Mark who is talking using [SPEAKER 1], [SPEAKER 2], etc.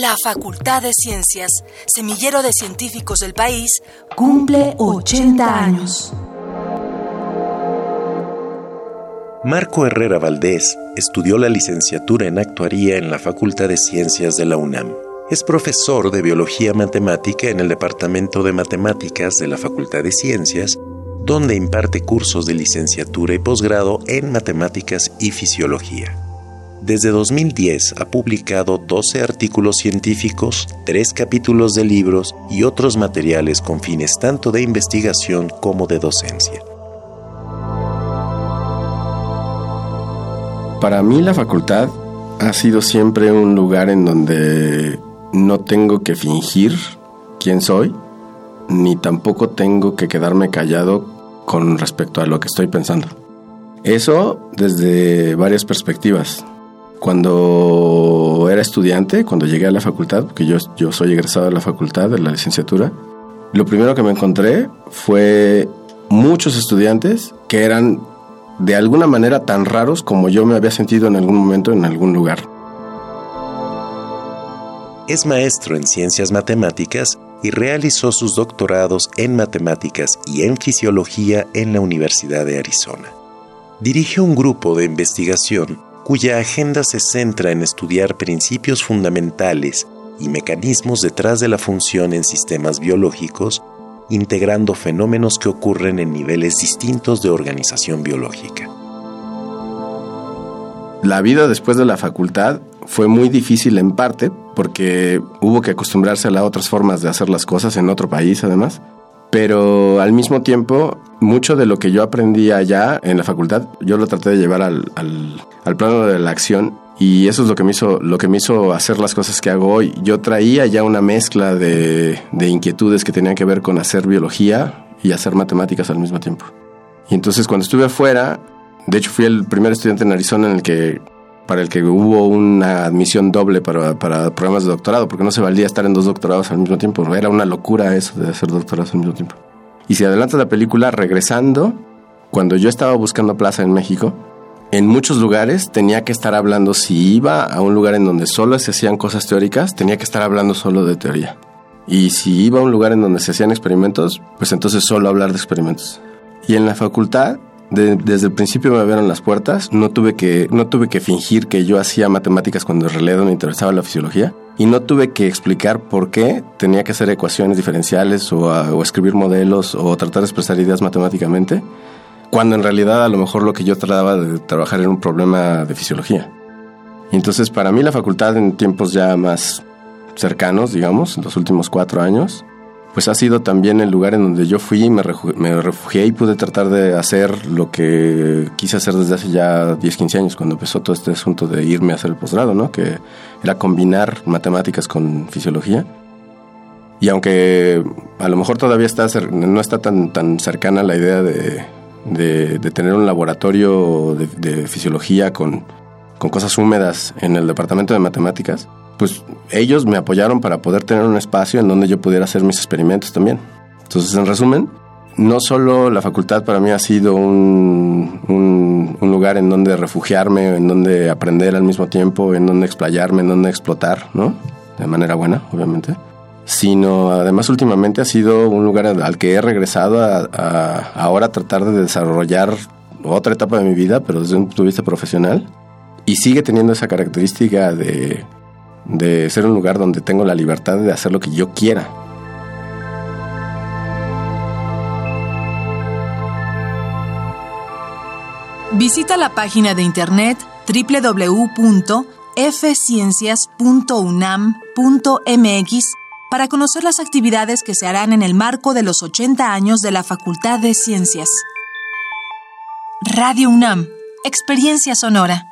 [SPEAKER 1] La Facultad de Ciencias, semillero de científicos del país, cumple 80 años.
[SPEAKER 2] Marco Herrera Valdés estudió la licenciatura en actuaría en la Facultad de Ciencias de la UNAM. Es profesor de Biología Matemática en el Departamento de Matemáticas de la Facultad de Ciencias, donde imparte cursos de licenciatura y posgrado en Matemáticas y Fisiología. Desde 2010 ha publicado 12 artículos científicos, 3 capítulos de libros y otros materiales con fines tanto de investigación como de docencia.
[SPEAKER 3] Para mí la facultad ha sido siempre un lugar en donde no tengo que fingir quién soy, ni tampoco tengo que quedarme callado con respecto a lo que estoy pensando. Eso desde varias perspectivas. Cuando era estudiante, cuando llegué a la facultad, porque yo, soy egresado de la facultad, de la licenciatura, lo primero que me encontré fue muchos estudiantes que eran de alguna manera tan raros como yo me había sentido en algún momento en algún lugar.
[SPEAKER 2] Es maestro en ciencias matemáticas y realizó sus doctorados en matemáticas y en fisiología en la Universidad de Arizona. Dirige un grupo de investigación cuya agenda se centra en estudiar principios fundamentales y mecanismos detrás de la función en sistemas biológicos integrando fenómenos que ocurren en niveles distintos de organización biológica.
[SPEAKER 3] La vida después de la facultad fue muy difícil en parte porque hubo que acostumbrarse a otras formas de hacer las cosas en otro país además, pero al mismo tiempo mucho de lo que yo aprendí allá en la facultad yo lo traté de llevar al, al plano de la acción y eso es lo que me hizo, lo que me hizo hacer las cosas que hago hoy. Yo traía ya una mezcla de, de inquietudes que tenían que ver con hacer biología y hacer matemáticas al mismo tiempo. Y entonces cuando estuve afuera, de hecho fui el primer estudiante en Arizona en el que para el que hubo una admisión doble para, programas de doctorado, porque no se valía estar en dos doctorados al mismo tiempo. Era una locura eso de hacer doctorados al mismo tiempo. Y si adelanta la película, regresando, cuando yo estaba buscando plaza en México, en muchos lugares tenía que estar hablando, si iba a un lugar en donde solo se hacían cosas teóricas, tenía que estar hablando solo de teoría. Y si iba a un lugar en donde se hacían experimentos, pues entonces solo hablar de experimentos. Y en la facultad, desde el principio me abrieron las puertas, no tuve, que, no tuve que fingir que yo hacía matemáticas cuando en realidad me interesaba la fisiología. Y no tuve que explicar por qué tenía que hacer ecuaciones diferenciales o, o escribir modelos o tratar de expresar ideas matemáticamente cuando en realidad a lo mejor lo que yo trataba de trabajar era un problema de fisiología. Y entonces para mí la facultad en tiempos ya más cercanos, digamos, los últimos cuatro años, pues ha sido también el lugar en donde yo fui, me, me refugié y pude tratar de hacer lo que quise hacer desde hace ya 10, 15 años, cuando empezó todo este asunto de irme a hacer el posgrado, ¿no? Que era combinar matemáticas con fisiología. Y aunque a lo mejor todavía está, no está tan, tan cercana la idea de, de, tener un laboratorio de, fisiología con, con cosas húmedas en el departamento de matemáticas, pues ellos me apoyaron para poder tener un espacio en donde yo pudiera hacer mis experimentos también. Entonces, en resumen, no solo la facultad para mí ha sido un, un, un, lugar en donde refugiarme, en donde aprender al mismo tiempo, en donde explayarme, en donde explotar, ¿no? De manera buena, obviamente sino además últimamente ha sido un lugar al que he regresado a, ahora tratar de desarrollar otra etapa de mi vida, pero desde un punto de vista profesional, y sigue teniendo esa característica de, de ser un lugar donde tengo la libertad de hacer lo que yo quiera.
[SPEAKER 1] Visita la página de internet www.fciencias.unam.mx para conocer las actividades que se harán en el marco de los 80 años de la Facultad de Ciencias. Radio UNAM, Experiencia Sonora.